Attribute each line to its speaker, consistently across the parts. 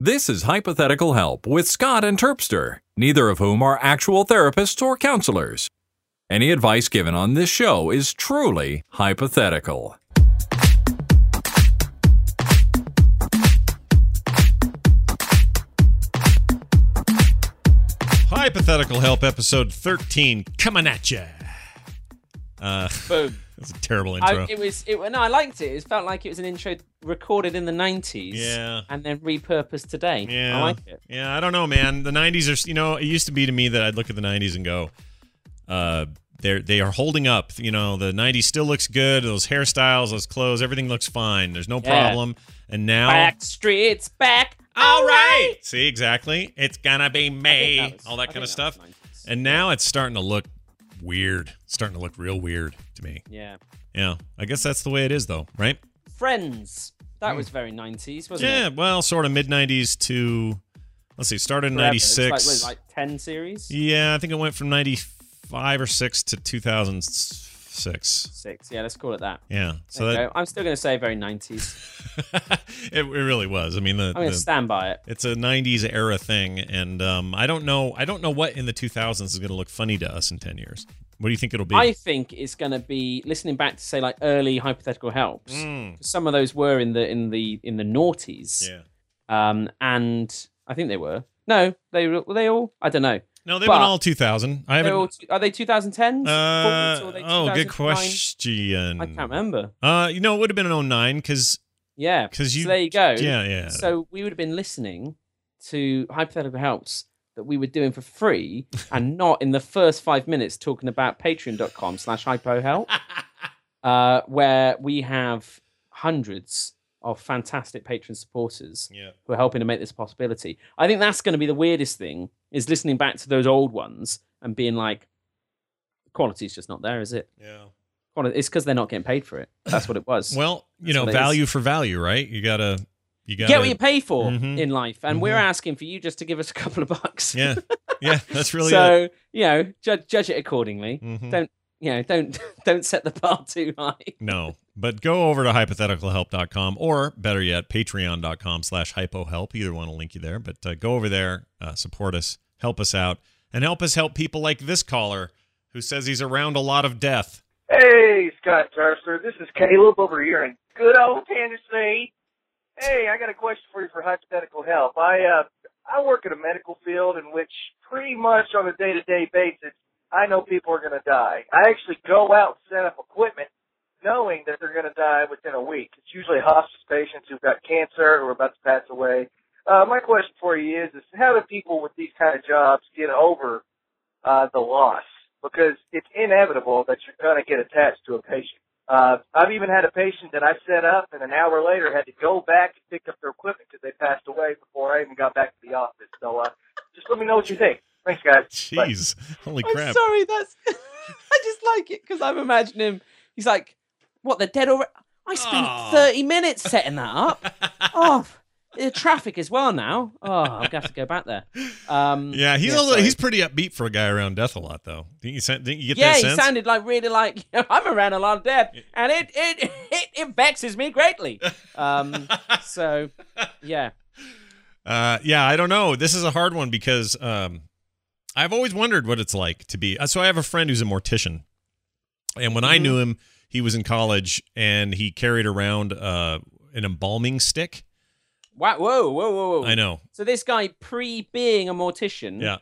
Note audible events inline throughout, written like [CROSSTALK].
Speaker 1: This is Hypothetical Help with Scott and Terpster, neither of whom are actual therapists or counselors. Any advice given on this show is truly hypothetical.
Speaker 2: Hypothetical Help, episode 13, coming at ya. Uh,
Speaker 3: Boom.
Speaker 2: That's a terrible
Speaker 3: I,
Speaker 2: intro.
Speaker 3: it was. It, no, I liked it. It felt like it was an intro recorded in the '90s.
Speaker 2: Yeah.
Speaker 3: And then repurposed today.
Speaker 2: yeah,
Speaker 3: I like it.
Speaker 2: Yeah, I don't know, man. The 90s are, you know, it used to be to me that I'd look at the 90s and go, uh, they're they are holding up. You know, the 90s still looks good. Those hairstyles, those clothes, everything looks fine. There's no
Speaker 3: Yeah.
Speaker 2: problem. And now,
Speaker 3: Back streets back.
Speaker 2: all right. See, exactly. It's gonna be
Speaker 3: May. think
Speaker 2: me.
Speaker 3: that was-
Speaker 2: all
Speaker 3: I
Speaker 2: that kind of stuff.
Speaker 3: was 90s.
Speaker 2: And now it's starting to look weird. It's starting to look real weird to me.
Speaker 3: Yeah.
Speaker 2: Yeah, I guess that's the way it is, though, right?
Speaker 3: Friends. That hmm. was very 90s, wasn't.
Speaker 2: Yeah,
Speaker 3: it?
Speaker 2: well, sort of mid '90s to let's see, started in
Speaker 3: Forever.
Speaker 2: '96.
Speaker 3: Like, what like 10 series?
Speaker 2: yeah, I think it went from '95 or six to 2006.
Speaker 3: Six. Six. Yeah, let's call it that.
Speaker 2: Yeah, so that.
Speaker 3: I'm still going to say very 90s. [LAUGHS]
Speaker 2: it, it really was. I mean, the,
Speaker 3: I'm going to stand by it.
Speaker 2: it's a '90s era thing, and um, I don't know. I don't know what in the 2000s is going to look funny to us in 10 years. What do you think it'll be?
Speaker 3: I think it's going to be listening back to say like early hypothetical helps.
Speaker 2: Mm,
Speaker 3: Some of those were in the in the in the noughties.
Speaker 2: yeah.
Speaker 3: Um, and I think they were. No, they were. Were they all? I don't know.
Speaker 2: No, they've
Speaker 3: But-
Speaker 2: been all 2000. I haven't.
Speaker 3: all, are they 2010s?
Speaker 2: uh,
Speaker 3: they
Speaker 2: oh, good question.
Speaker 3: I can't remember.
Speaker 2: Uh, you know, it would have been an 09 because
Speaker 3: Yeah.
Speaker 2: 'Cause you-
Speaker 3: so there you go.
Speaker 2: yeah, yeah.
Speaker 3: So we would have been listening to hypothetical helps that we were doing for free [LAUGHS] and not in the first five minutes talking about patreon.com slash hypohelp [LAUGHS] uh, where we have hundreds of fantastic patron supporters
Speaker 2: yeah.
Speaker 3: who are helping to make this a possibility. I think that's going to be the weirdest thing is listening back to those old ones and being like, quality's just not there, is it?
Speaker 2: Yeah.
Speaker 3: It's because they're not getting paid for it. That's what it was. [LAUGHS]
Speaker 2: Well, you
Speaker 3: That's
Speaker 2: know,
Speaker 3: it
Speaker 2: value for value, right? You gotta, you gotta
Speaker 3: get what you pay for
Speaker 2: Mhm.
Speaker 3: in life, and we're
Speaker 2: Mhm.
Speaker 3: asking for you just to give us a couple of bucks.
Speaker 2: Yeah, [LAUGHS] yeah, that's really it.
Speaker 3: so you know, judge judge it accordingly.
Speaker 2: Mhm.
Speaker 3: Don't you know? Don't [LAUGHS] don't set the bar too high.
Speaker 2: No, but go over to hypotheticalhelp.com or better yet, patreon.com slash hypohelp. Either one will link you there. But uh, go over there, uh, support us, help us out, and help us help people like this caller who says he's around a lot of death.
Speaker 4: Hey, Scott Terpster. This is Caleb over here in good old Tennessee. Hey, I got a question for you for hypothetical help. I uh, I work in a medical field in which pretty much on a day-to-day basis, I know people are going to die. I actually go out and set up equipment knowing that they're going to die within a week. It's usually hospice patients who've got cancer or are about to pass away. Uh, my question for you is, is how do people with these kind of jobs get over uh, the loss? Because it's inevitable that you're going to get attached to a patient. Uh, I've even had a patient that I set up and an hour later had to go back and pick up their equipment because they passed away before I even got back to the office. So, uh, just let me know what you think. Thanks, guys. Bye.
Speaker 2: Jeez, holy
Speaker 3: I'm
Speaker 2: crap.
Speaker 3: sorry. That's [LAUGHS] I just like it because I'm imagining. He's like, "What? They're dead already." I spent
Speaker 2: Aw.
Speaker 3: 30 minutes setting that up. [LAUGHS] oh, the traffic as well now. Oh, I'm gonna have to go back there. Um, [LAUGHS]
Speaker 2: Yeah, he's a little, he's pretty upbeat for a guy around death a lot, though. Didn't you, sen- didn't you get
Speaker 3: yeah,
Speaker 2: that
Speaker 3: he sounded like really like [LAUGHS] I'm around a lot of death, and it it it, it vexes me greatly. Um, so yeah, [LAUGHS]
Speaker 2: Uh, yeah, I don't know. This is a hard one because um, I've always wondered what it's like to be. uh, So I have a friend who's a mortician, and when I
Speaker 3: Mhm.
Speaker 2: knew him, he was in college and he carried around uh, an embalming stick.
Speaker 3: Wow, whoa, whoa, whoa, whoa.
Speaker 2: I know.
Speaker 3: So this guy, pre being a mortician,
Speaker 2: Yeah,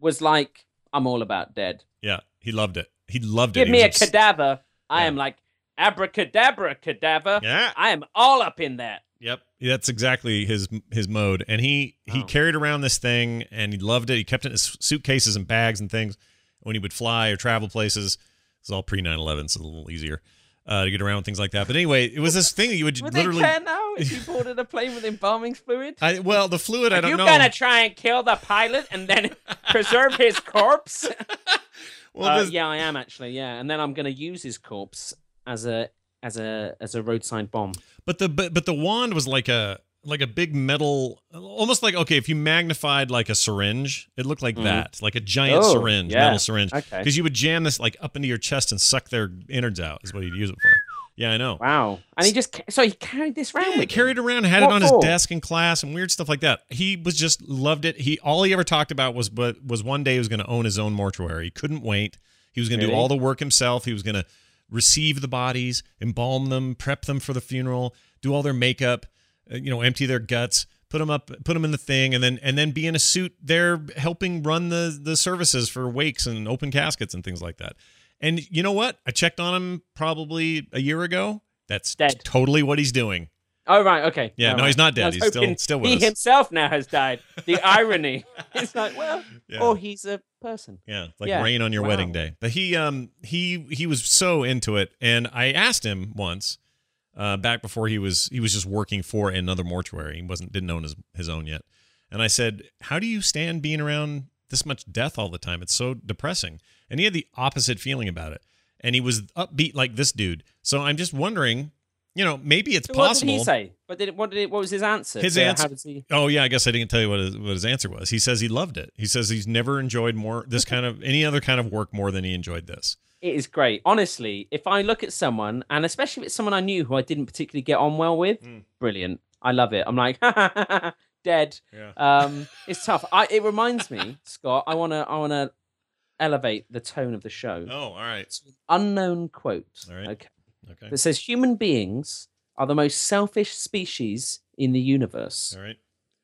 Speaker 3: was like, I'm all about dead.
Speaker 2: yeah. He loved it. He loved it.
Speaker 3: Give me a
Speaker 2: obs-
Speaker 3: cadaver. I
Speaker 2: Yeah.
Speaker 3: am like abracadabra cadaver.
Speaker 2: Yeah.
Speaker 3: I am all up in that.
Speaker 2: Yep, that's exactly his his mode. And he he
Speaker 3: Oh.
Speaker 2: carried around this thing, and he loved it. He kept it in his suitcases and bags and things. When he would fly or travel places, It's all pre 9-11, so a little easier uh, to get around things like that. But anyway, it was this thing that you would
Speaker 3: Would
Speaker 2: literally.
Speaker 3: they care now if you boarded a plane with embalming fluid?
Speaker 2: I, well, the fluid, I
Speaker 3: Are
Speaker 2: don't know.
Speaker 3: you
Speaker 2: know.
Speaker 3: gonna try and kill the pilot and then [LAUGHS] preserve his corpse? [LAUGHS]
Speaker 2: well,
Speaker 3: Uh,
Speaker 2: this-
Speaker 3: yeah, I am actually. Yeah, and then I'm gonna use his corpse as a as a as a roadside bomb.
Speaker 2: but the but, but the wand was like a like a big metal, almost like okay, if you magnified like a syringe, it looked like
Speaker 3: Mhm.
Speaker 2: that, like a giant
Speaker 3: Oh,
Speaker 2: syringe,
Speaker 3: yeah.
Speaker 2: metal syringe,
Speaker 3: Okay.
Speaker 2: because you would jam this like up into your chest and suck their innards out. Is what you'd use it for. Yeah, I know.
Speaker 3: Wow. And he just so he carried this around
Speaker 2: Yeah, he
Speaker 3: with him?
Speaker 2: carried it around, had
Speaker 3: What
Speaker 2: it on his desk in class, and weird stuff like that. He was just loved it. He all he ever talked about was but was one day he was going to own his own mortuary. He couldn't wait. He was going to do all the work himself. He was going to receive the bodies, embalm them, prep them for the funeral, do all their makeup, you know, empty their guts, put them up, put them in the thing, and then and then be in a suit there helping run the the services for wakes and open caskets and things like that. And you know what? I checked on him probably a year ago. That's
Speaker 3: Dead.
Speaker 2: totally what he's doing.
Speaker 3: Oh right, okay.
Speaker 2: Yeah,
Speaker 3: All
Speaker 2: no,
Speaker 3: right.
Speaker 2: he's not dead. He's still- still with
Speaker 3: He
Speaker 2: us.
Speaker 3: himself now has died. The [LAUGHS] irony. It's like, well,
Speaker 2: Yeah.
Speaker 3: or he's a person.
Speaker 2: Yeah, like
Speaker 3: Yeah.
Speaker 2: rain on your
Speaker 3: Wow.
Speaker 2: wedding day. But he um he he was so into it, and I asked him once, uh, back before he was he was just working for another mortuary. He wasn't didn't own his his own yet, and I said, "How do you stand being around this much death all the time? It's so depressing." And he had the opposite feeling about it, and he was upbeat like this dude. So I'm just wondering, you know, maybe it's
Speaker 3: So what
Speaker 2: possible.
Speaker 3: did he say? But did it, what did it, what was his answer?
Speaker 2: His answer-
Speaker 3: he?
Speaker 2: Oh yeah, I guess I didn't tell you what his, what his answer was. He says he loved it. He says he's never enjoyed more this kind of any other kind of work more than he enjoyed this.
Speaker 3: It is great. Honestly, if I look at someone, and especially if it's someone I knew who I didn't particularly get on well with,
Speaker 2: Mm.
Speaker 3: brilliant. I love it. I'm like, [LAUGHS] dead.
Speaker 2: Yeah.
Speaker 3: Um, it's tough. I, it reminds me, [LAUGHS] Scott. I wanna, I wanna elevate the tone of the show.
Speaker 2: Oh, all right.
Speaker 3: Unknown quote.
Speaker 2: All right.
Speaker 3: Okay.
Speaker 2: Okay.
Speaker 3: That says human beings are the most selfish species in the universe.
Speaker 2: All right.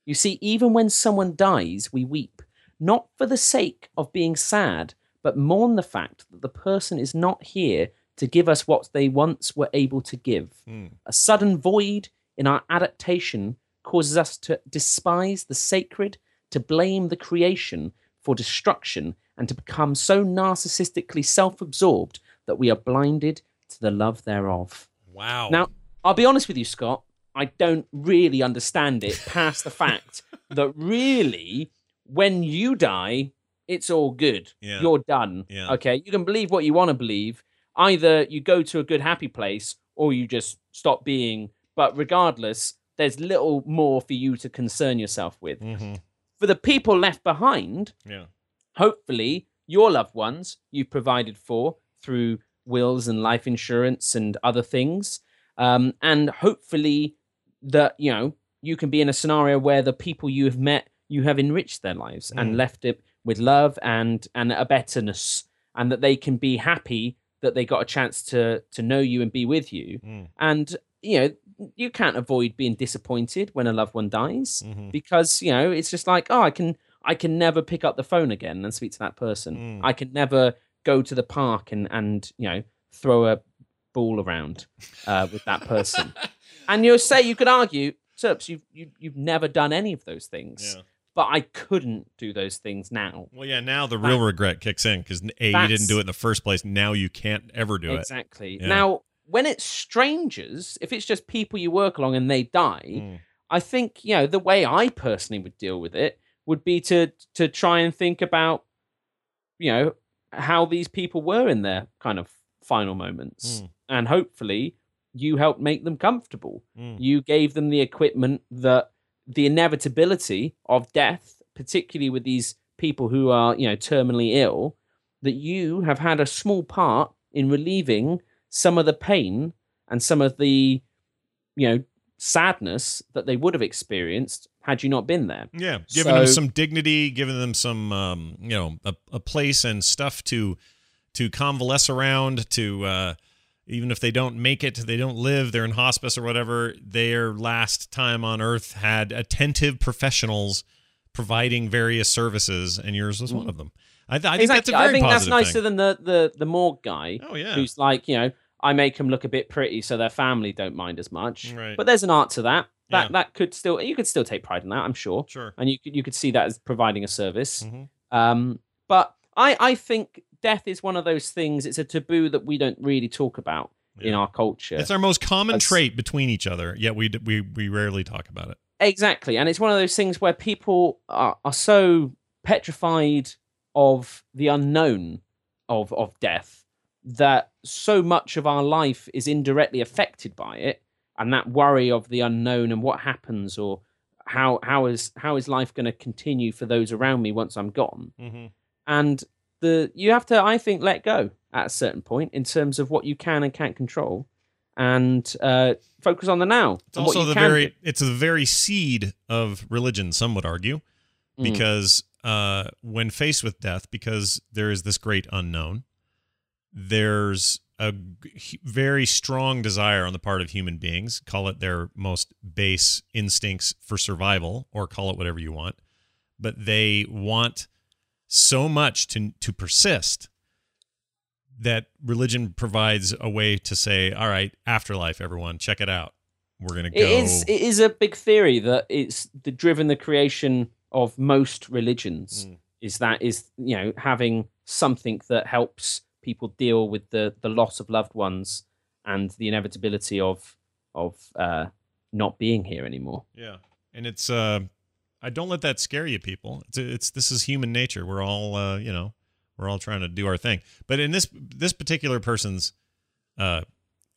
Speaker 3: You see, even when someone dies, we weep, not for the sake of being sad, but mourn the fact that the person is not here to give us what they once were able to give.
Speaker 2: Hmm.
Speaker 3: A sudden void in our adaptation causes us to despise the sacred, to blame the creation for destruction, and to become so narcissistically self absorbed that we are blinded to the love thereof.
Speaker 2: Wow.
Speaker 3: Now, I'll be honest with you, Scott. I don't really understand it past the fact [LAUGHS] that really, when you die, it's all good.
Speaker 2: Yeah.
Speaker 3: You're done.
Speaker 2: Yeah.
Speaker 3: Okay. You can believe what you want to believe. Either you go to a good, happy place or you just stop being. But regardless, there's little more for you to concern yourself with.
Speaker 2: hmm
Speaker 3: For the people left behind,
Speaker 2: Yeah.
Speaker 3: hopefully your loved ones you've provided for through wills and life insurance and other things um, and hopefully that you know you can be in a scenario where the people you have met you have enriched their lives
Speaker 2: Mm.
Speaker 3: and left it with love and and a betterness and that they can be happy that they got a chance to to know you and be with you
Speaker 2: Mm.
Speaker 3: and you know you can't avoid being disappointed when a loved one dies
Speaker 2: Mhm.
Speaker 3: because you know it's just like oh i can i can never pick up the phone again and speak to that person
Speaker 2: Mm.
Speaker 3: i can never go to the park and and you know throw a ball around uh, with that person [LAUGHS] and you'll say you could argue Terps, you've, you've you've never done any of those things
Speaker 2: Yeah.
Speaker 3: But i couldn't do those things now
Speaker 2: Well, yeah. Now the real regret kicks in because a you didn't do it in the first place. Now you can't ever do it.
Speaker 3: exactly
Speaker 2: Yeah.
Speaker 3: now when it's strangers if it's just people you work along and they die.
Speaker 2: Mm.
Speaker 3: I think you know the way I personally would deal with it would be to to try and think about you know how these people were in their kind of final moments
Speaker 2: Mm.
Speaker 3: and hopefully you helped make them comfortable
Speaker 2: Mm.
Speaker 3: you gave them the equipment that the inevitability of death particularly with these people who are you know terminally ill that you have had a small part in relieving some of the pain and some of the you know sadness that they would have experienced had you not been there
Speaker 2: Yeah, giving them some dignity, giving them some, um, you know, a, a place and stuff to to convalesce around. To uh, even if they don't make it, they don't live, they're in hospice or whatever. Their last time on Earth had attentive professionals providing various services, and yours was one of them. I, th- I think that's a very
Speaker 3: I think that's nicer
Speaker 2: thing.
Speaker 3: than the the the morgue guy
Speaker 2: Oh yeah,
Speaker 3: who's like you know I make them look a bit pretty so their family don't mind as much.
Speaker 2: Right.
Speaker 3: But there's an art to that. That
Speaker 2: Yeah.
Speaker 3: that could still you could still take pride in that. I'm sure,
Speaker 2: sure.
Speaker 3: and you could you could see that as providing a service.
Speaker 2: Mhm.
Speaker 3: Um, but I I think death is one of those things. It's a taboo that we don't really talk about in our culture.
Speaker 2: It's our most common
Speaker 3: That's-
Speaker 2: trait between each other, yet we we we rarely talk about it.
Speaker 3: Exactly. And it's one of those things where people are, are so petrified of the unknown of, of death that so much of our life is indirectly affected by it and that worry of the unknown and what happens or how how is how is life going to continue for those around me once I'm gone
Speaker 2: Mm-hmm.
Speaker 3: and the you have to I think let go at a certain point in terms of what you can and can't control and uh, focus on the now.
Speaker 2: It's also the very
Speaker 3: do.
Speaker 2: it's the very seed of religion. Some would argue
Speaker 3: Mm.
Speaker 2: because uh, when faced with death, because there is this great unknown, there's a very strong desire on the part of human beings, call it their most base instincts for survival, or call it whatever you want, but they want so much to to persist that religion provides a way to say, all right, afterlife, everyone, check it out. We're gonna go.
Speaker 3: It is it is a big theory that it's the driven the creation of most religions
Speaker 2: Mm.
Speaker 3: is that is you know having something that helps people deal with the the loss of loved ones and the inevitability of of uh, not being here anymore.
Speaker 2: Yeah, and it's uh, I don't let that scare you, people. It's it's this is human nature. We're all uh, you know, we're all trying to do our thing. But in this this particular person's uh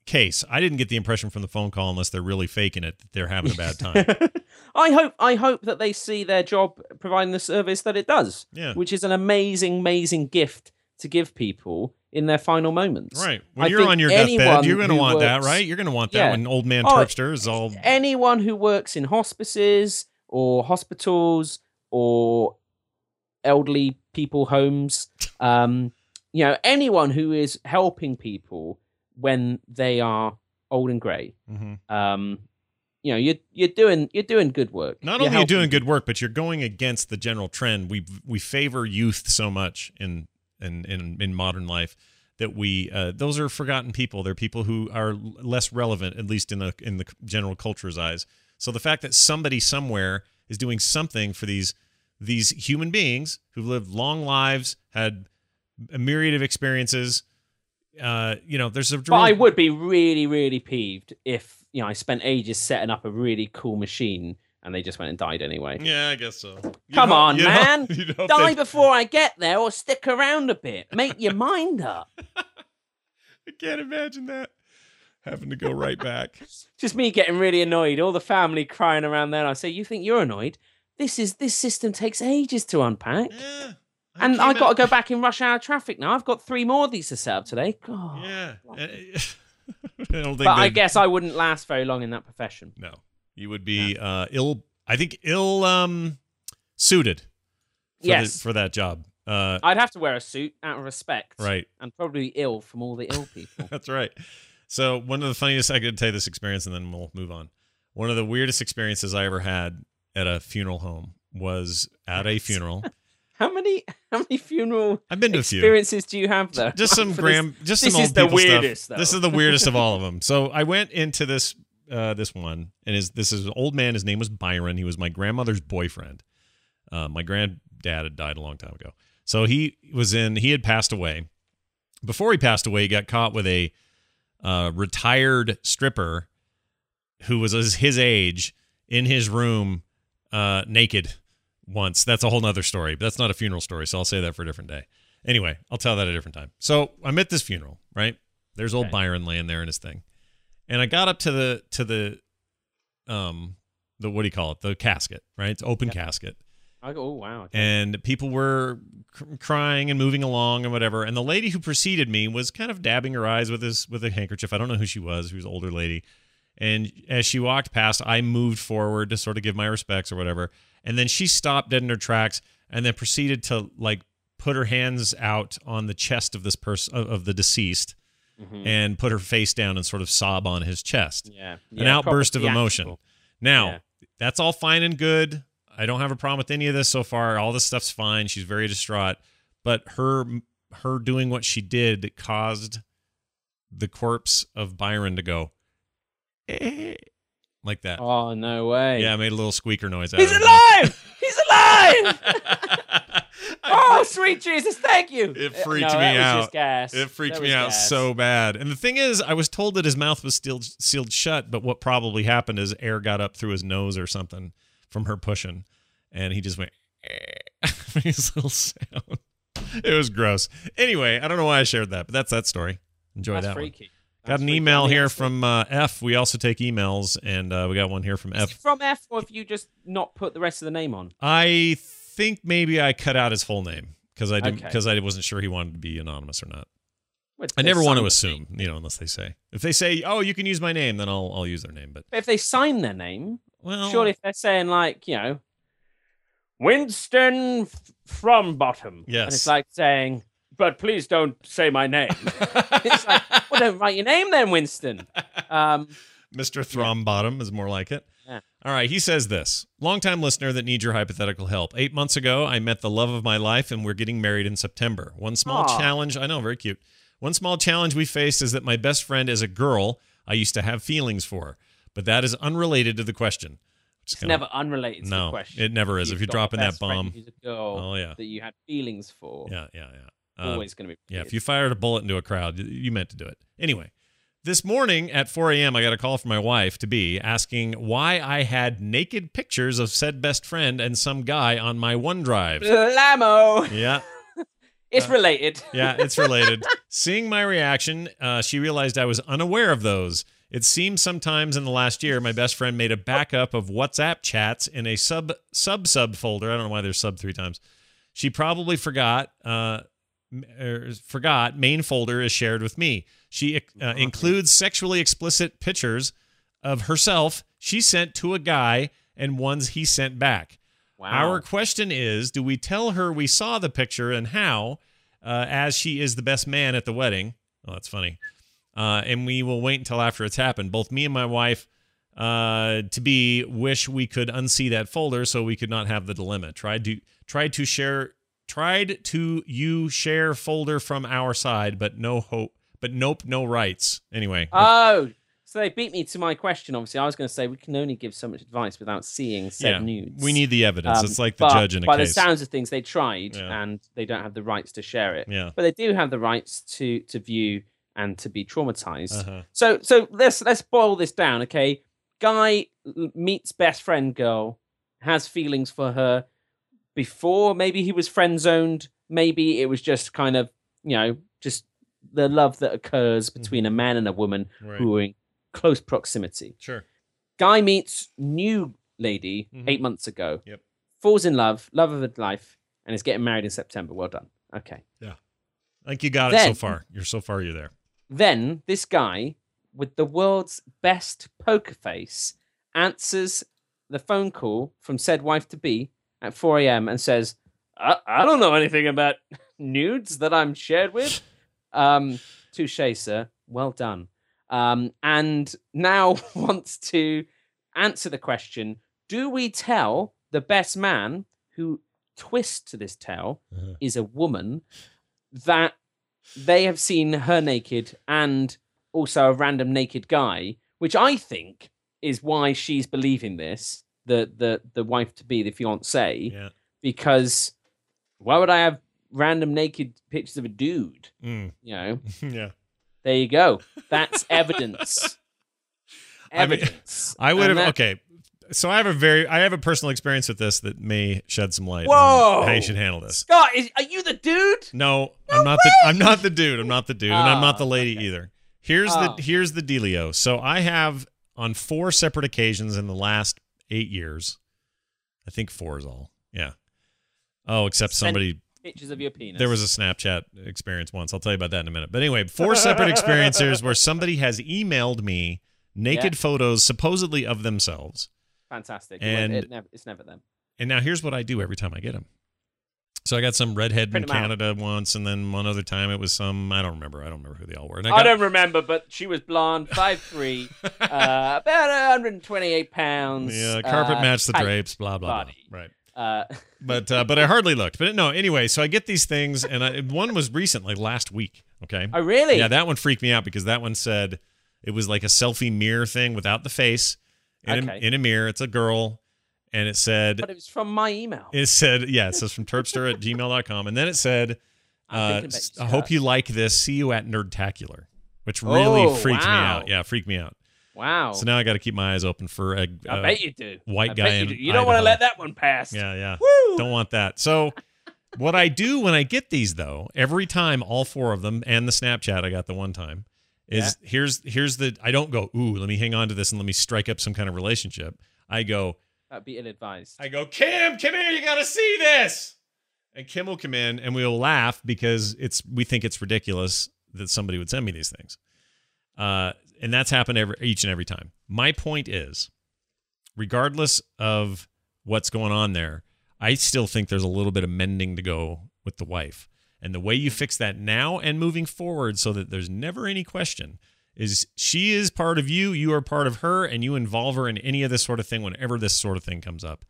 Speaker 2: case, I didn't get the impression from the phone call unless they're really faking it that they're having a bad time. [LAUGHS]
Speaker 3: I hope I hope that they see their job providing the service that it does,
Speaker 2: Yeah.
Speaker 3: which is an amazing, amazing gift to give people in their final moments.
Speaker 2: Right. When
Speaker 3: I
Speaker 2: you're on your deathbed, you're going to want that, right? You're going to want that
Speaker 3: Yeah.
Speaker 2: when old man
Speaker 3: Oh,
Speaker 2: Terpster is all
Speaker 3: anyone who works in hospices or hospitals or elderly people homes [LAUGHS] um you know anyone who is helping people when they are old and gray
Speaker 2: Mhm.
Speaker 3: um you know you're you're doing you're doing good work
Speaker 2: Not
Speaker 3: You're
Speaker 2: only are you doing good work, but you're going against the general trend. We we favor youth so much in in in, in modern life that we uh, those are forgotten people. They're people who are less relevant, at least in the in the general culture's eyes. So the fact that somebody somewhere is doing something for these these human beings who've lived long lives, had a myriad of experiences. Uh, you know, there's a
Speaker 3: But I would be really, really peeved if you know I spent ages setting up a really cool machine and they just went and died anyway.
Speaker 2: Yeah, I guess so. You'd
Speaker 3: Come on, man. [LAUGHS] Die before I get there, or stick around a bit. Make your mind up. [LAUGHS]
Speaker 2: I can't imagine that having to go right back. [LAUGHS]
Speaker 3: Just me getting really annoyed. All the family crying around there. I say, "You think you're annoyed? This is this system takes ages to unpack,
Speaker 2: yeah,
Speaker 3: and
Speaker 2: came
Speaker 3: I got to go back in rush hour traffic now. I've got three more of these to set up today. God.
Speaker 2: Yeah, [LAUGHS] I
Speaker 3: But I
Speaker 2: they'd-
Speaker 3: guess I wouldn't last very long in that profession.
Speaker 2: no. You would be uh, ill. I think ill um, suited. For
Speaker 3: Yes.
Speaker 2: the, for that job. Uh,
Speaker 3: I'd have to wear a suit out of respect,
Speaker 2: right.
Speaker 3: And probably ill from all the ill people. [LAUGHS]
Speaker 2: That's right. So one of the funniest I could tell you this experience, and then we'll move on. One of the weirdest experiences I ever had at a funeral home was at a funeral. [LAUGHS]
Speaker 3: how many how many funeral
Speaker 2: I've been to a few.
Speaker 3: experiences do you have though?
Speaker 2: just some [LAUGHS] gram, just
Speaker 3: this
Speaker 2: some
Speaker 3: is
Speaker 2: old
Speaker 3: the
Speaker 2: people stuff.
Speaker 3: weirdest, though.
Speaker 2: This is the weirdest of all of [LAUGHS] them. So I went into this uh, this one, and his this is an old man. His name was Byron. He was my grandmother's boyfriend. Uh, my granddad had died a long time ago, so he was in. He had passed away. Before he passed away, he got caught with a uh, retired stripper who was his- age in his room, uh, naked. Once that's a whole nother story, but that's not a funeral story. So I'll say that for a different day. Anyway, I'll tell that a different time. So I'm at this funeral, right? There's old
Speaker 3: Okay.
Speaker 2: Byron laying there in his thing, and I got up to the to the um the what do you call it? The casket, right? It's open casket,
Speaker 3: I go, oh wow. okay.
Speaker 2: and people were crying and moving along and whatever. And the lady who preceded me was kind of dabbing her eyes with this with a handkerchief. I don't know who she was. She was an older lady. And as she walked past, I moved forward to sort of give my respects or whatever. And then she stopped dead in her tracks and then proceeded to like put her hands out on the chest of this person of, the deceased
Speaker 3: Mhm.
Speaker 2: and put her face down and sort of sob on his chest
Speaker 3: yeah,
Speaker 2: an outburst of emotion. Now,
Speaker 3: Yeah.
Speaker 2: that's all fine and good. I don't have a problem with any of this so far. All this stuff's fine. She's very distraught, but her her doing what she did caused the corpse of Byron to go "Eh," like that.
Speaker 3: Oh no way!
Speaker 2: Yeah, I made a little squeaker noise. out
Speaker 3: he's alive! He's alive! [LAUGHS] [LAUGHS] Oh sweet Jesus, thank you.
Speaker 2: It
Speaker 3: Uh,
Speaker 2: freaked
Speaker 3: no,
Speaker 2: me out.
Speaker 3: Just gas.
Speaker 2: It freaked
Speaker 3: That
Speaker 2: me out
Speaker 3: gas.
Speaker 2: so bad. And the thing is, I was told that his mouth was still sealed shut, but what probably happened is air got up through his nose or something from her pushing, and he just went "Eh," [LAUGHS] his little sound. It was gross. Anyway, I don't know why I shared that, but that's that story. Enjoy
Speaker 3: That's
Speaker 2: that
Speaker 3: freaky.
Speaker 2: one. Got an email here from uh, F. We also take emails, and uh, we got one here from
Speaker 3: Is
Speaker 2: F.
Speaker 3: from F, or have you just not put the rest of the name on?
Speaker 2: I think maybe I cut out his full name because I didn't
Speaker 3: Okay.
Speaker 2: because I wasn't sure he wanted to be anonymous or not.
Speaker 3: Well,
Speaker 2: I never want to assume, you know, unless they say. If they say, "Oh, you can use my name," then I'll I'll use their name. But
Speaker 3: But if they sign their name,
Speaker 2: well,
Speaker 3: surely if they're saying like, you know, Winston from Bottom, and
Speaker 2: Yes.
Speaker 3: it's like saying, but please don't say my name. [LAUGHS] it's like, well, don't write your name then, Winston. [LAUGHS] Um,
Speaker 2: Mr. Thrombottom is more like it.
Speaker 3: Yeah.
Speaker 2: All right, he says this. Longtime listener that needs your hypothetical help. Eight months ago, I met the love of my life, and we're getting married in September. One small
Speaker 3: Aw.
Speaker 2: challenge, I know, very cute. One small challenge we faced is that my best friend is a girl I used to have feelings for, but that is unrelated to the question. It's
Speaker 3: it's
Speaker 2: kinda-
Speaker 3: never unrelated to the question.
Speaker 2: it never is. If you're dropping that bomb-
Speaker 3: who's a girl
Speaker 2: Oh, yeah.
Speaker 3: that you had feelings for,
Speaker 2: Yeah, yeah, yeah. Uh,
Speaker 3: always going to be.
Speaker 2: Yeah, if you fired a bullet into a crowd, you meant to do it. Anyway, this morning at 4 a.m., I got a call from my wife to be asking why I had naked pictures of said best friend and some guy on my OneDrive.
Speaker 3: Blammo!
Speaker 2: yeah, [LAUGHS]
Speaker 3: It's
Speaker 2: Uh,
Speaker 3: related.
Speaker 2: yeah, it's related. [LAUGHS] Seeing my reaction, uh, she realized I was unaware of those. It seems sometimes in the last year, my best friend made a backup of WhatsApp chats in a sub sub sub folder. I don't know why there's sub three times. She probably forgot. Uh, er, forgot main folder is shared with me. She uh, includes sexually explicit pictures of herself she sent to a guy and ones he sent back.
Speaker 3: Wow.
Speaker 2: Our question is do we tell her we saw the picture and how, uh, as she is the best man at the wedding? Oh, that's funny. Uh, and we will wait until after it's happened. Both me and my wife uh, to be wish we could unsee that folder so we could not have the dilemma. Tried to tried to share tried to you share folder from our side, but no hope. But nope, no rights. Anyway,
Speaker 3: Oh, so they beat me to my question. Obviously, I was going to say we can only give so much advice without seeing said
Speaker 2: yeah,
Speaker 3: nudes.
Speaker 2: we need the evidence.
Speaker 3: Um,
Speaker 2: it's like the judge in a
Speaker 3: by
Speaker 2: case.
Speaker 3: the sounds of things, they tried,
Speaker 2: Yeah.
Speaker 3: and they don't have the rights to share it.
Speaker 2: yeah.
Speaker 3: But they do have the rights to to view and to be traumatized.
Speaker 2: Uh-huh.
Speaker 3: So so let's let's boil this down, okay? Guy meets best friend girl, has feelings for her before. Maybe he was friend zoned. Maybe it was just kind of you know just the love that occurs between a man and a woman
Speaker 2: Right.
Speaker 3: who are in close proximity.
Speaker 2: Sure.
Speaker 3: Guy meets new lady
Speaker 2: Mhm.
Speaker 3: eight months ago.
Speaker 2: Yep.
Speaker 3: Falls in love, love of his life, and is getting married in September. Well done. Okay. Yeah.
Speaker 2: I think you got it so far. You're so far. You're there.
Speaker 3: Then this guy with the world's best poker face answers the phone call from said wife to be at 4 a.m. and says, I, I don't know anything about [LAUGHS] nudes that I'm shared with. [LAUGHS] Um, touche, sir. Well done. Um, and now [LAUGHS] wants to answer the question Do we tell the best man who twists to this tale
Speaker 2: Uh-huh.
Speaker 3: is a woman that they have seen her naked and also a random naked guy, which I think is why she's believing this, the the the wife to be, the fiance,
Speaker 2: Yeah.
Speaker 3: because why would I have random naked pictures of a dude?
Speaker 2: Mm.
Speaker 3: You know, [LAUGHS]
Speaker 2: yeah.
Speaker 3: there you go. That's evidence. [LAUGHS]
Speaker 2: I mean,
Speaker 3: Evidence.
Speaker 2: I would
Speaker 3: And
Speaker 2: have
Speaker 3: that-
Speaker 2: okay. So I have a very I have a personal experience with this that may shed some light
Speaker 3: Whoa!
Speaker 2: on how you should handle this.
Speaker 3: Scott, is, are you the dude?
Speaker 2: No, I'm not the I'm not the dude. I'm not the dude, and I'm not the
Speaker 3: Oh,
Speaker 2: lady
Speaker 3: okay.
Speaker 2: either. Here's
Speaker 3: Oh.
Speaker 2: the here's the dealio. So I have on four separate occasions in the last eight years. I think four is all. Yeah. Oh, except
Speaker 3: Send
Speaker 2: somebody
Speaker 3: Pictures of your penis.
Speaker 2: There was a Snapchat experience once. I'll tell you about that in a minute. But anyway, four separate experiences where somebody has emailed me naked
Speaker 3: Yeah.
Speaker 2: photos supposedly of themselves.
Speaker 3: Fantastic.
Speaker 2: And-
Speaker 3: it never, it's never them.
Speaker 2: And now here's what I do every time I get them. So I got some redhead
Speaker 3: Print
Speaker 2: in
Speaker 3: 'em out.
Speaker 2: Canada once, and then one other time it was some I don't remember. I don't remember who they all were. And
Speaker 3: I,
Speaker 2: got-
Speaker 3: don't remember, but she was blonde, 5'3", [LAUGHS] uh, about 128 pounds.
Speaker 2: yeah, carpet
Speaker 3: uh,
Speaker 2: matched the drapes. Blah blah
Speaker 3: body.
Speaker 2: blah. Right.
Speaker 3: Uh, [LAUGHS]
Speaker 2: But uh, but I hardly looked. But no, anyway. So I get these things, and I, one was recent, like last week. Okay.
Speaker 3: oh, really?
Speaker 2: Yeah, that one freaked me out because that one said it was like a selfie mirror thing without the face in,
Speaker 3: Okay.
Speaker 2: a, in a mirror. It's a girl, and it said
Speaker 3: but it was from my email.
Speaker 2: it said yeah, it says from terpster at gmail.com, and then it said uh, I hope you like this. See you at Nerdtacular, which really
Speaker 3: Oh,
Speaker 2: freaked me out. Yeah, freaked me out.
Speaker 3: Wow.
Speaker 2: So now I got to keep my eyes open for a,
Speaker 3: I bet you do.
Speaker 2: white
Speaker 3: I
Speaker 2: guy
Speaker 3: bet you,
Speaker 2: in
Speaker 3: do. you don't want to let that one pass.
Speaker 2: yeah yeah.
Speaker 3: Woo!
Speaker 2: Don't want that. So, what I do when I get these, though, every time, all four of them and the Snapchat I got the one time, Is here's here's the I don't go ooh let me hang on to this and let me strike up some kind of relationship. I go
Speaker 3: That'd be ill advised.
Speaker 2: I go Kim come here you got to see this, and Kim will come in and we'll laugh because it's we think it's ridiculous that somebody would send me these things, uh, and that's happened every each and every time. My point is, regardless of what's going on there, I still think there's a little bit of mending to go with the wife. And the way you fix that now and moving forward so that there's never any question is she is part of you, you are part of her, and you involve her in any of this sort of thing whenever this sort of thing comes up.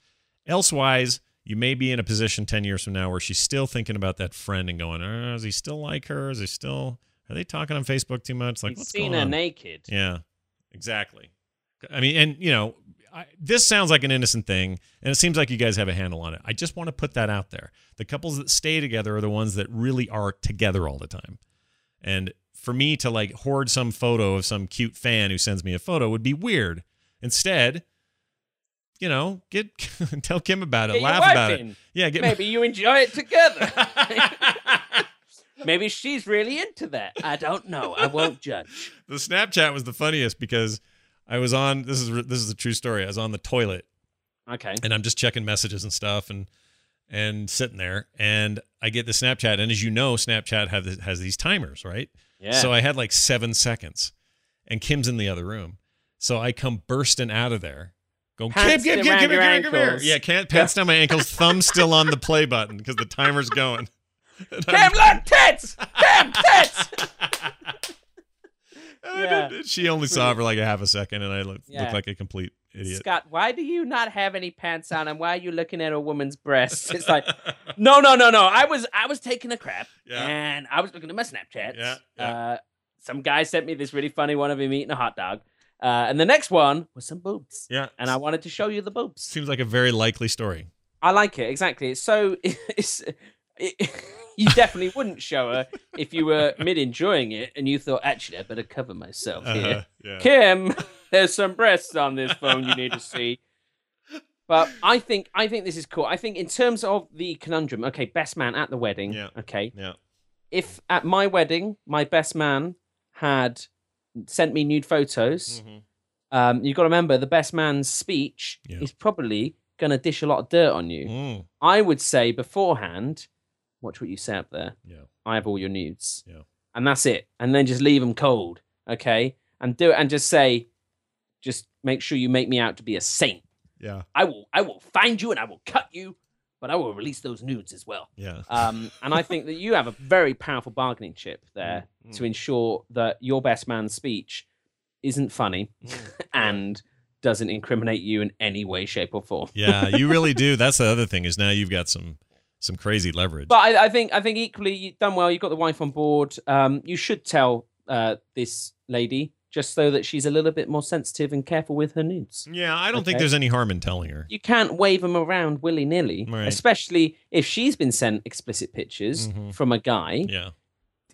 Speaker 2: Elsewise, you may be in a position 10 years from now where she's still thinking about that friend and going, ah, oh, is he still like her? Is he still, are they talking on Facebook too much? Like,
Speaker 3: He's
Speaker 2: what's
Speaker 3: seen
Speaker 2: going
Speaker 3: her
Speaker 2: on?
Speaker 3: naked.
Speaker 2: Yeah, exactly. I mean, and you know, I, this sounds like an innocent thing, and it seems like you guys have a handle on it. I just want to put that out there. The couples that stay together are the ones that really are together all the time. And for me to like hoard some photo of some cute fan who sends me a photo would be weird. Instead, you know, get [LAUGHS] tell Kim about it,
Speaker 3: Get
Speaker 2: laugh about it. Yeah, get
Speaker 3: Maybe you enjoy it together. [LAUGHS] Maybe she's really into that. I don't know. I won't judge.
Speaker 2: the Snapchat was the funniest because I was on this is this is a true story. I was on the toilet
Speaker 3: Okay.
Speaker 2: and I'm just checking messages and stuff and and sitting there and I get the Snapchat and as you know Snapchat have, has these timers right
Speaker 3: Yeah.
Speaker 2: so I had like seven seconds and Kim's in the other room so I come bursting out of there going Kim Kim Kim Kim Kim Kim here yeah can't pants down my ankles thumb still on the play button because the timer's going [LAUGHS]
Speaker 3: Kim, look, tits! Kim, tits! [LAUGHS]
Speaker 2: I
Speaker 3: Yeah.
Speaker 2: she only saw it for like a half a second and I looked,
Speaker 3: Yeah.
Speaker 2: looked like a complete idiot
Speaker 3: Scott, why do you not have any pants on and why are you looking at a woman's breasts? It's like, [LAUGHS] no, no, no, no. I was I was taking a crap
Speaker 2: Yeah.
Speaker 3: and I was looking at my Snapchat.
Speaker 2: Yeah, yeah.
Speaker 3: Uh, some guy sent me this really funny one of him eating a hot dog. Uh, and the next one was some boobs.
Speaker 2: yeah
Speaker 3: And I wanted to show you the boobs.
Speaker 2: seems like a very likely story
Speaker 3: I like it exactly. [LAUGHS] It's so it's it, [LAUGHS] you definitely wouldn't show her if you were mid enjoying it and you thought actually I better cover myself here.
Speaker 2: Uh-huh, yeah
Speaker 3: Kim, [LAUGHS] there's some breasts on this phone you need to see. But I think I think this is cool. I think in terms of the conundrum, okay, best man at the wedding.
Speaker 2: Yeah.
Speaker 3: Okay.
Speaker 2: yeah
Speaker 3: If at my wedding my best man had sent me nude photos, um, you've got to remember the best man's speech
Speaker 2: Yeah.
Speaker 3: is probably gonna dish a lot of dirt on you.
Speaker 2: Mm,
Speaker 3: I would say beforehand, watch what you say up there.
Speaker 2: yeah
Speaker 3: I have all your nudes.
Speaker 2: Yeah.
Speaker 3: And that's it. And then just leave them cold. Okay. And do it and just say, just make sure you make me out to be a saint.
Speaker 2: yeah
Speaker 3: I will I will find you and I will cut you, but I will release those nudes as well.
Speaker 2: yeah
Speaker 3: Um, and I think that you have a very powerful bargaining chip there
Speaker 2: Mm,
Speaker 3: to ensure that your best man's speech isn't funny
Speaker 2: Mm. [LAUGHS]
Speaker 3: and doesn't incriminate you in any way, shape, or form.
Speaker 2: yeah you really [LAUGHS] do that's the other thing is now you've got some some crazy leverage
Speaker 3: But I, I think I think equally you've done well. You've got the wife on board. Um, you should tell uh, this lady just so that she's a little bit more sensitive and careful with her nudes.
Speaker 2: yeah i don't think there's any harm in telling her
Speaker 3: You can't wave them around willy nilly,
Speaker 2: Right.
Speaker 3: especially if she's been sent explicit pictures
Speaker 2: Mhm.
Speaker 3: from a guy.
Speaker 2: yeah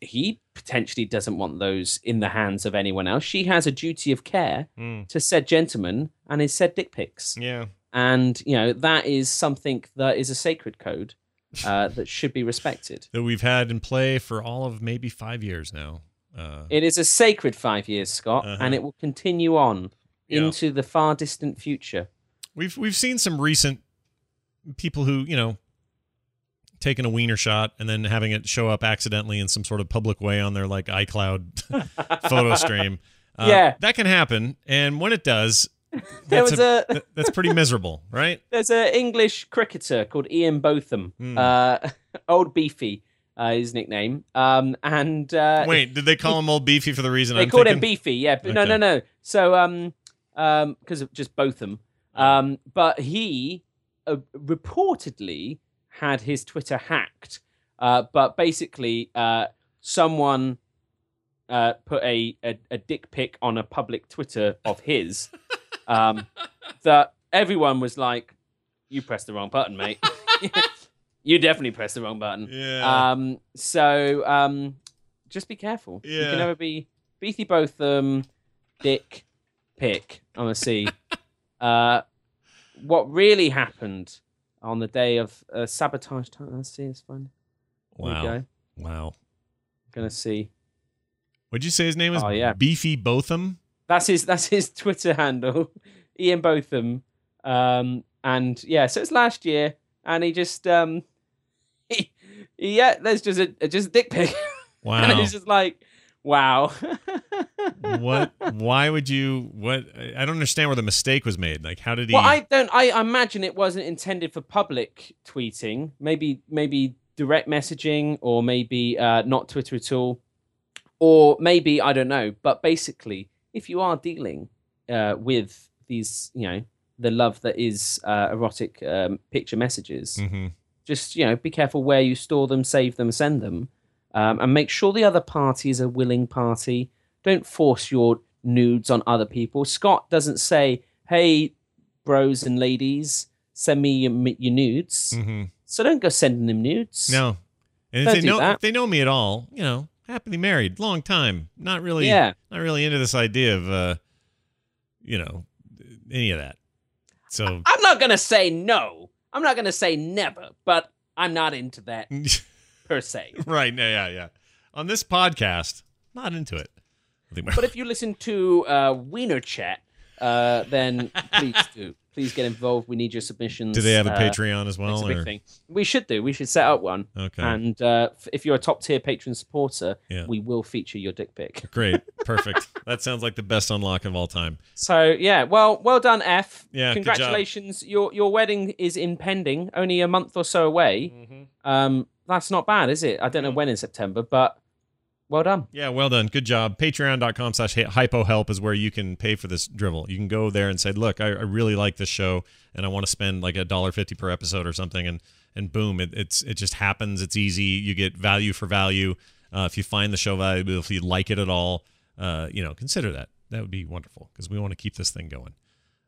Speaker 3: He potentially doesn't want those in the hands of anyone else. She has a duty of care
Speaker 2: Mm,
Speaker 3: to said gentleman and his said dick pics.
Speaker 2: yeah
Speaker 3: And, you know, that is something that is a sacred code uh, that should be respected.
Speaker 2: that we've had in play for all of maybe five years now uh
Speaker 3: It is a sacred five years, Scott,
Speaker 2: Uh-huh.
Speaker 3: and it will continue on
Speaker 2: Yeah.
Speaker 3: into the far distant future.
Speaker 2: we've we've seen some recent people who you know taking a wiener shot and then having it show up accidentally in some sort of public way on their like iCloud [LAUGHS] photo [LAUGHS] stream. Uh,
Speaker 3: Yeah.
Speaker 2: that can happen, and when it does, [LAUGHS]
Speaker 3: There
Speaker 2: that's
Speaker 3: was
Speaker 2: a-
Speaker 3: a, [LAUGHS]
Speaker 2: that's pretty miserable, right? [LAUGHS]
Speaker 3: there's an English cricketer called Ian Botham,
Speaker 2: Hmm.
Speaker 3: uh, old beefy, uh, his nickname, um, and uh,
Speaker 2: Wait, did they call him old beefy for the reason
Speaker 3: they
Speaker 2: I'm
Speaker 3: called him beefy, yeah, but no, no, no. So um, um, because of just Botham, um, but he uh, reportedly had his Twitter hacked, uh, but basically uh, someone uh, put a, a a dick pic on a public Twitter of his, um, that everyone was like, "You pressed the wrong button, mate. [LAUGHS] [LAUGHS] you definitely pressed the wrong button."
Speaker 2: Yeah.
Speaker 3: Um, so um, just be careful.
Speaker 2: Yeah.
Speaker 3: You can never be Beefy Botham, Dick, Pick on a C. [LAUGHS] uh, what really happened on the day of uh, sabotage time? Let's see, it's fine. Here
Speaker 2: wow.
Speaker 3: go.
Speaker 2: Wow.
Speaker 3: Gonna see.
Speaker 2: What'd you say his name is?
Speaker 3: Oh, yeah.
Speaker 2: Beefy Botham.
Speaker 3: That's his that's his [LAUGHS] Twitter handle, Ian Botham. Um, and yeah, so it's last year, and he just um, [LAUGHS] he, yeah, there's just a just a dick pic, [LAUGHS] and
Speaker 2: Wow.
Speaker 3: it's just like, wow.
Speaker 2: what? Why would you? What? I I don't understand where the mistake was made. Like, how did he?
Speaker 3: Well, I don't. I imagine it wasn't intended for public tweeting. Maybe, maybe direct messaging, or maybe uh, not Twitter at all, or maybe I don't know. But basically, if you are dealing uh, with these, you know, the love that is uh, erotic um, picture messages,
Speaker 2: Mhm.
Speaker 3: just you know, be careful where you store them, save them, send them, um, and make sure the other party is a willing party. Don't force your nudes on other people. Scott doesn't say, "Hey, bros and ladies, send me your, your nudes."
Speaker 2: Mhm.
Speaker 3: So don't go sending them nudes.
Speaker 2: No. And if they know
Speaker 3: that.
Speaker 2: if they know me at all, you know, happily married, long time, not really,
Speaker 3: Yeah.
Speaker 2: not really into this idea of, uh, you know, any of that. So
Speaker 3: I'm not gonna say no. I'm not gonna say never, but I'm not into that [LAUGHS] per se.
Speaker 2: right, yeah, yeah, yeah. On this podcast, not into it. I think my-
Speaker 3: But if you listen to uh, Wiener Chat, uh, then [LAUGHS] please do. Please get involved. We need your submissions.
Speaker 2: do they have a
Speaker 3: Uh,
Speaker 2: Patreon as
Speaker 3: It's
Speaker 2: well?
Speaker 3: a big
Speaker 2: or-
Speaker 3: thing. We should do. We should set up one.
Speaker 2: Okay,
Speaker 3: And uh, if you're a top tier patron supporter,
Speaker 2: Yeah.
Speaker 3: we will feature your dick pic. [LAUGHS]
Speaker 2: great, perfect. [LAUGHS] that sounds like the best unlock of all time.
Speaker 3: So yeah, well, well done, F.
Speaker 2: Yeah, good job.
Speaker 3: congratulations. Your your wedding is impending, only a month or so away.
Speaker 2: Mm-hmm.
Speaker 3: Um, that's not bad, is it? I don't know when in September, but well done.
Speaker 2: Yeah, well done. Good job. Patreon.com slash hypohelp is where you can pay for this drivel. You can go there and say, look, I, I really like this show and I want to spend like a dollar fifty per episode or something and and boom, it, it's it just happens. It's easy. You get value for value. Uh, if you find the show valuable, if you like it at all, uh, you know, consider that. That would be wonderful because we want to keep this thing going.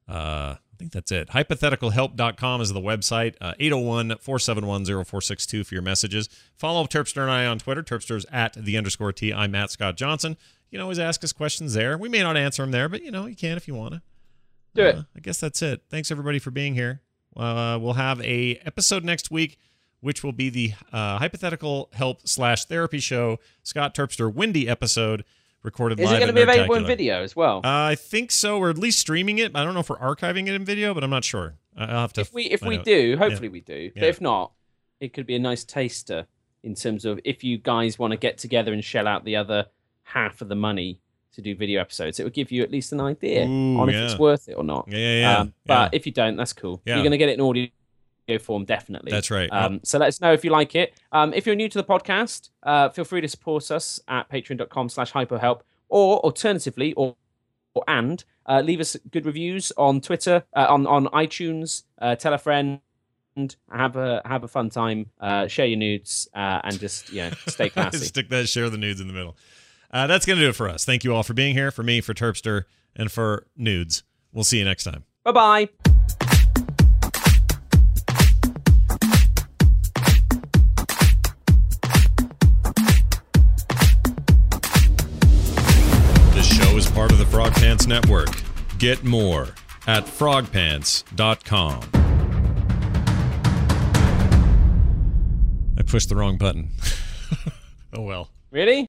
Speaker 2: Uh, I think that's it. Hypotheticalhelp.com is the website. Uh, 801 471 0462 for your messages. Follow Terpster and I on Twitter. Terpster's at the underscore T. I'm Matt Scott Johnson. You can always ask us questions there. We may not answer them there, but you know, you can if you want to.
Speaker 3: Do it.
Speaker 2: Uh, I guess that's it. Thanks everybody for being here. Uh, we'll have a episode next week, which will be the uh, hypothetical help slash therapy show Scott Terpster Windy episode recorded
Speaker 3: Is
Speaker 2: live.
Speaker 3: it going to be available in video as well?
Speaker 2: Uh, I think so, or at least streaming it. I don't know if we're archiving it in video, but I'm not sure. I'll have to.
Speaker 3: if we if we
Speaker 2: out.
Speaker 3: do, hopefully we do. But
Speaker 2: Yeah.
Speaker 3: if not, it could be a nice taster in terms of if you guys want to get together and shell out the other half of the money to do video episodes. It would give you at least an idea
Speaker 2: Ooh,
Speaker 3: on if
Speaker 2: yeah.
Speaker 3: it's worth it or not.
Speaker 2: Yeah, yeah, yeah.
Speaker 3: Um, but
Speaker 2: yeah.
Speaker 3: if you don't, that's cool.
Speaker 2: Yeah.
Speaker 3: You're going to get it in audio form, definitely.
Speaker 2: That's right.
Speaker 3: Um, so let us know if you like it. Um, if you're new to the podcast, uh, feel free to support us at patreon.com slash hypohelp or alternatively or, or and uh, leave us good reviews on Twitter, uh, on, on iTunes, uh, tell a friend, and have a have a fun time, uh, share your nudes, uh, and just you know stay [LAUGHS] classy.
Speaker 2: Stick that share the nudes in the middle. Uh, that's to do it for us. Thank you all for being here, for me, for Terpster, and for nudes. We'll see you next time.
Speaker 3: bye bye.
Speaker 2: Pants Network. Get more at frogpants.com. I pushed the wrong button. [LAUGHS] oh well.
Speaker 3: Really?